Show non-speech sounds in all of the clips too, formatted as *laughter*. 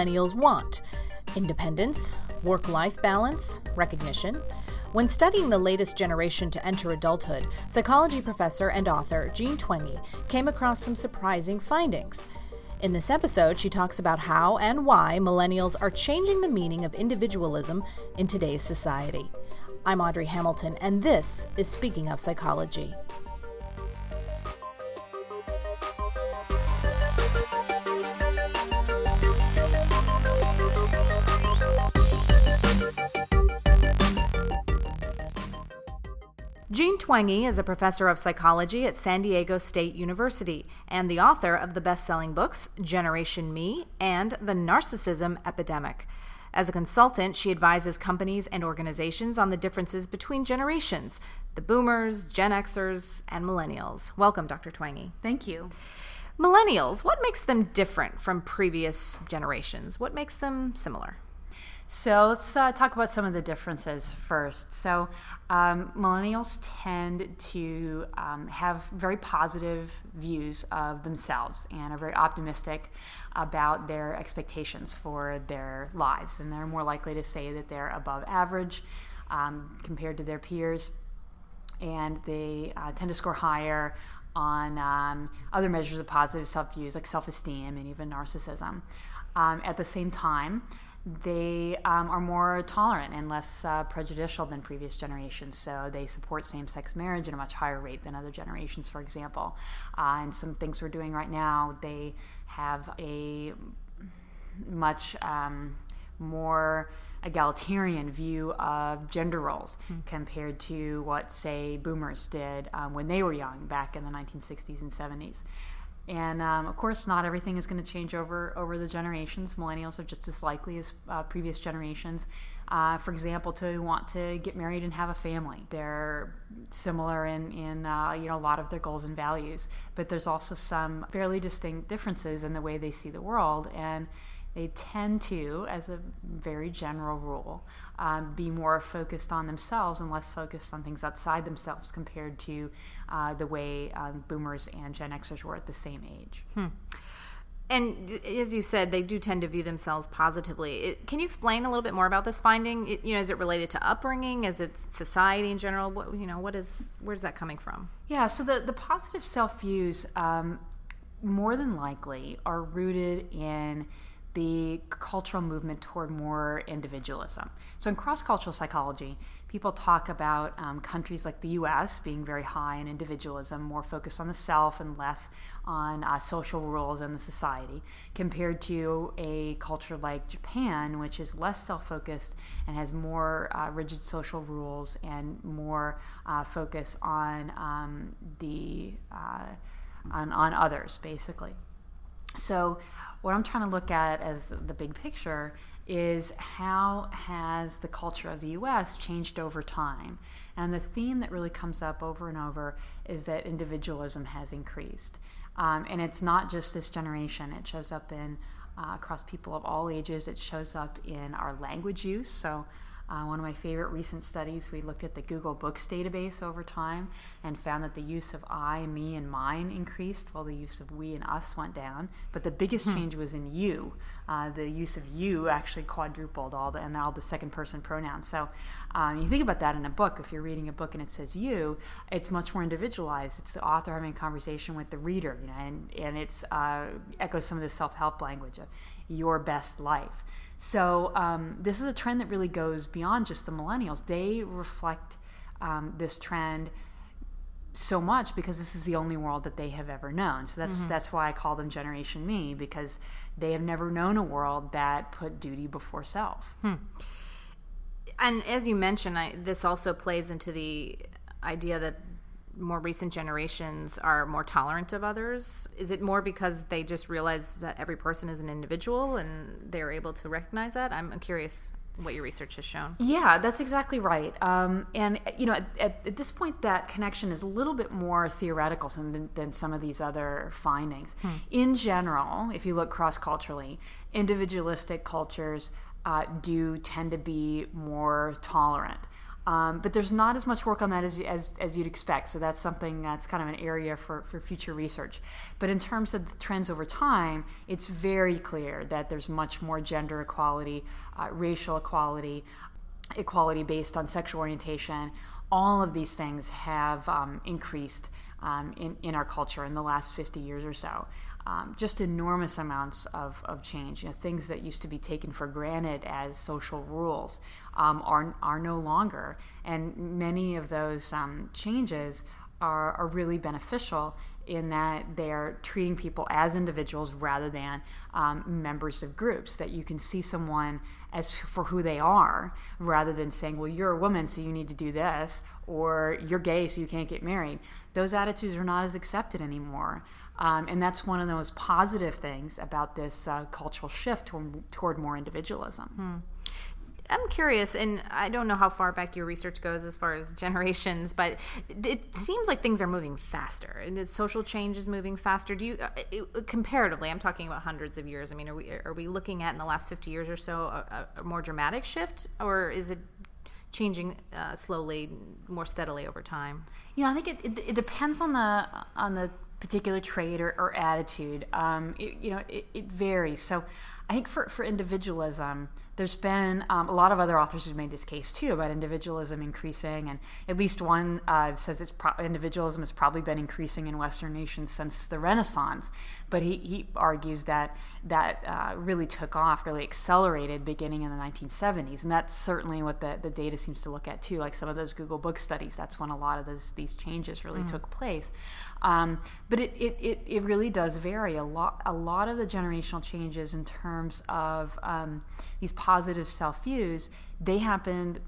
millennials want independence, work life balance, recognition. When studying the latest generation to enter adulthood, psychology professor and author Jean Twenge came across some surprising findings. In this episode, she talks about how and why millennials are changing the meaning of individualism in today's society. I'm Audrey Hamilton, and this is Speaking of Psychology. Jean Twenge is a professor of psychology at San Diego State University and the author of the best selling books Generation Me and The Narcissism Epidemic. As a consultant, she advises companies and organizations on the differences between generations the boomers, Gen Xers, and millennials. Welcome, Dr. Twenge. Thank you. Millennials, what makes them different from previous generations? What makes them similar? So let's uh, talk about some of the differences first. So um, millennials tend to um, have very positive views of themselves and are very optimistic about their expectations for their lives, and they're more likely to say that they're above average um, compared to their peers, and they uh, tend to score higher on um, other measures of positive self views like self esteem and even narcissism. Um, at the same time, they um, are more tolerant and less uh, prejudicial than previous generations. So they support same sex marriage at a much higher rate than other generations, for example. Uh, and some things we're doing right now, they have a much um, more egalitarian view of gender roles mm-hmm. compared to what, say, boomers did um, when they were young back in the 1960s and 70s. And um, of course, not everything is going to change over over the generations. Millennials are just as likely as uh, previous generations, uh, for example, to want to get married and have a family. They're similar in in uh, you know a lot of their goals and values, but there's also some fairly distinct differences in the way they see the world and they tend to, as a very general rule, um, be more focused on themselves and less focused on things outside themselves compared to uh, the way um, boomers and Gen Xers were at the same age. Hmm. And as you said, they do tend to view themselves positively. It, can you explain a little bit more about this finding? It, you know, is it related to upbringing? Is it society in general? What you know, what is where's that coming from? Yeah, so the the positive self views um, more than likely are rooted in the cultural movement toward more individualism. So, in cross cultural psychology, people talk about um, countries like the US being very high in individualism, more focused on the self and less on uh, social rules and the society, compared to a culture like Japan, which is less self focused and has more uh, rigid social rules and more uh, focus on um, the uh, on, on others, basically. So, what I'm trying to look at as the big picture is how has the culture of the US changed over time? And the theme that really comes up over and over is that individualism has increased. Um, and it's not just this generation, it shows up in uh, across people of all ages, it shows up in our language use. So uh, one of my favorite recent studies, we looked at the Google Books database over time and found that the use of I, me, and mine increased while the use of we and us went down. But the biggest hmm. change was in you. Uh, the use of you actually quadrupled all the and all the second person pronouns. So um, you think about that in a book. If you're reading a book and it says you, it's much more individualized. It's the author having a conversation with the reader, you know, and and it's uh, echoes some of the self help language of your best life. So um, this is a trend that really goes beyond just the millennials. They reflect um, this trend so much because this is the only world that they have ever known. So that's mm-hmm. that's why I call them Generation Me because they have never known a world that put duty before self. Hmm. And as you mentioned, I, this also plays into the idea that more recent generations are more tolerant of others? Is it more because they just realize that every person is an individual and they're able to recognize that? I'm curious what your research has shown. Yeah, that's exactly right. Um, and you know, at, at, at, this point, that connection is a little bit more theoretical than, than some of these other findings. Hmm. In general, if you look cross culturally, individualistic cultures uh, do tend to be more tolerant. Um, but there's not as much work on that as, as, as you'd expect. So that's something that's kind of an area for, for future research. But in terms of the trends over time, it's very clear that there's much more gender equality, uh, racial equality, equality based on sexual orientation. All of these things have um, increased um, in, in our culture in the last 50 years or so um, just enormous amounts of, of change. You know, things that used to be taken for granted as social rules um, are, are no longer. And many of those um, changes are, are really beneficial in that they're treating people as individuals rather than um, members of groups. That you can see someone as for who they are rather than saying, well, you're a woman, so you need to do this, or you're gay, so you can't get married. Those attitudes are not as accepted anymore. Um, and that's one of the most positive things about this uh, cultural shift toward, toward more individualism. Hmm. I'm curious, and I don't know how far back your research goes as far as *laughs* generations, but it seems like things are moving faster, and social change is moving faster. Do you, uh, comparatively, I'm talking about hundreds of years. I mean, are we are we looking at in the last 50 years or so a, a more dramatic shift, or is it changing uh, slowly, more steadily over time? You know, I think it, it, it depends on the on the particular trait or, or attitude. Um, it, you know, it, it, varies. So I think for, for individualism, there's been um, a lot of other authors who've made this case too about individualism increasing, and at least one uh, says it's pro- individualism has probably been increasing in Western nations since the Renaissance. But he, he argues that that uh, really took off, really accelerated beginning in the 1970s, and that's certainly what the, the data seems to look at too. Like some of those Google Book studies, that's when a lot of those these changes really mm. took place. Um, but it, it, it, it, really does vary a lot. A lot of the generational changes in terms of um, these positive self views, they happened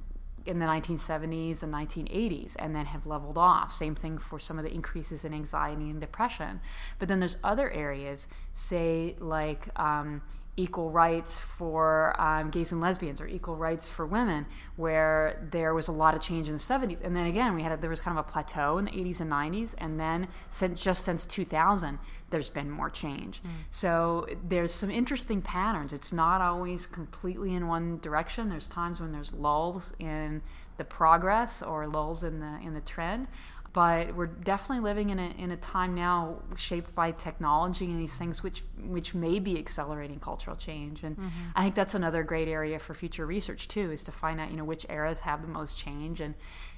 in the 1970s and 1980s and then have leveled off. Same thing for some of the increases in anxiety and depression. But then there's other areas, say, like um, equal rights for um, gays and lesbians or equal rights for women where there was a lot of change in the 70s and then again we had a, there was kind of a plateau in the 80s and 90s and then since just since 2000 there's been more change. Mm. so there's some interesting patterns. It's not always completely in one direction. There's times when there's lulls in the progress or lulls in the in the trend but we're definitely living in a, in a time now shaped by technology and these things which which may be accelerating cultural change and mm-hmm. i think that's another great area for future research too is to find out you know which eras have the most change and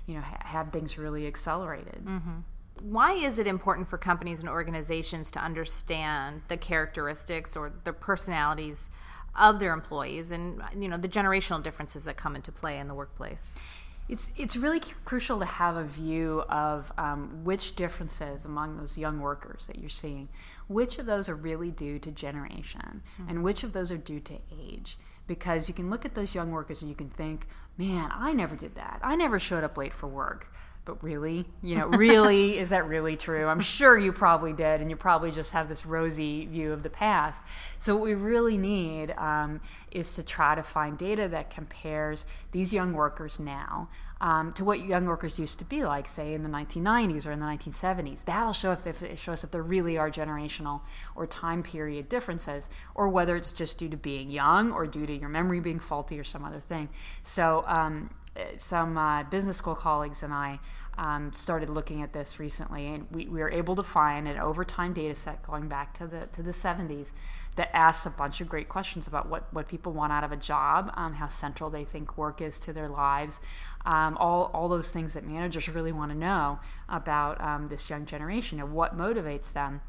you know ha- have things really accelerated mm-hmm. Why is it important for companies and organizations to understand the characteristics or the personalities of their employees and you know the generational differences that come into play in the workplace? It's it's really crucial to have a view of um, which differences among those young workers that you're seeing, which of those are really due to generation, mm-hmm. and which of those are due to age. Because you can look at those young workers and you can think, man, I never did that. I never showed up late for work but really, you know, really, *laughs* is that really true? I'm sure you probably did, and you probably just have this rosy view of the past. So, what we really need um, is to try to find data that compares these young workers now um, to what young workers used to be like, say, in the 1990s or in the 1970s. That'll show if, if it shows if there really are generational or time period differences, or whether it's just due to being young or due to your memory being faulty or some other thing. So, um, some uh, business school colleagues and I um, started looking at this recently, and we, we were able to find an overtime data set going back to the to the 70s that asks a bunch of great questions about what, what people want out of a job, um, how central they think work is to their lives, um, all, all those things that managers really want to know about um, this young generation and what motivates them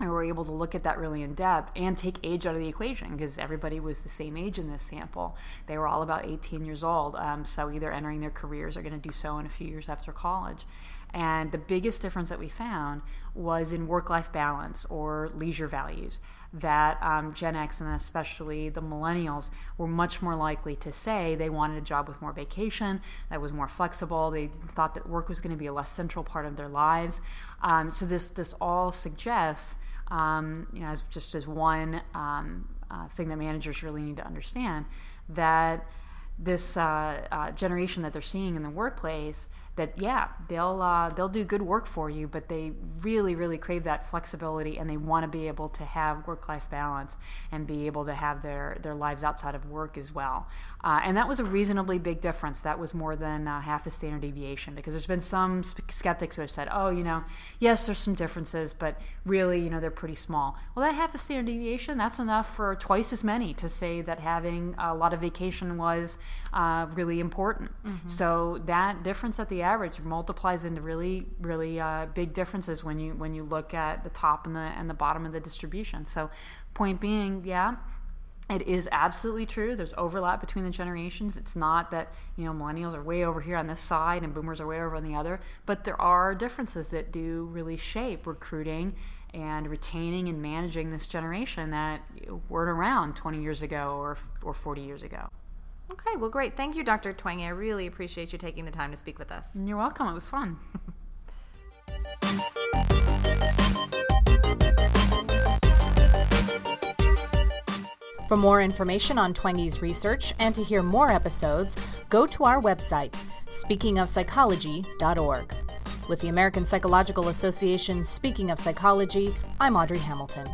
and we were able to look at that really in depth and take age out of the equation because everybody was the same age in this sample. They were all about 18 years old, um, so either entering their careers or going to do so in a few years after college. And the biggest difference that we found was in work life balance or leisure values. That um, Gen X and especially the millennials were much more likely to say they wanted a job with more vacation, that was more flexible. They thought that work was going to be a less central part of their lives. Um, so this this all suggests um, you know, as just as one um, uh, thing that managers really need to understand that this uh, uh, generation that they're seeing in the workplace that yeah they'll uh, they'll do good work for you but they really really crave that flexibility and they want to be able to have work life balance and be able to have their their lives outside of work as well uh, and that was a reasonably big difference that was more than uh, half a standard deviation because there's been some skeptics who have said oh you know yes there's some differences but really you know they're pretty small well that half a standard deviation that's enough for twice as many to say that having a lot of vacation was uh, really important. Mm-hmm. So that difference at the average multiplies into really, really uh, big differences when you when you look at the top and the and the bottom of the distribution. So, point being, yeah. It is absolutely true. There's overlap between the generations. It's not that you know millennials are way over here on this side and boomers are way over on the other, but there are differences that do really shape recruiting and retaining and managing this generation that weren't around 20 years ago or, or 40 years ago. Okay, well, great. Thank you, Dr. Twenge. I really appreciate you taking the time to speak with us. You're welcome. It was fun. For more information on Twenge's research and to hear more episodes, go to our website, speakingofpsychology.org. With the American Psychological Association's Speaking of Psychology, I'm Audrey Hamilton.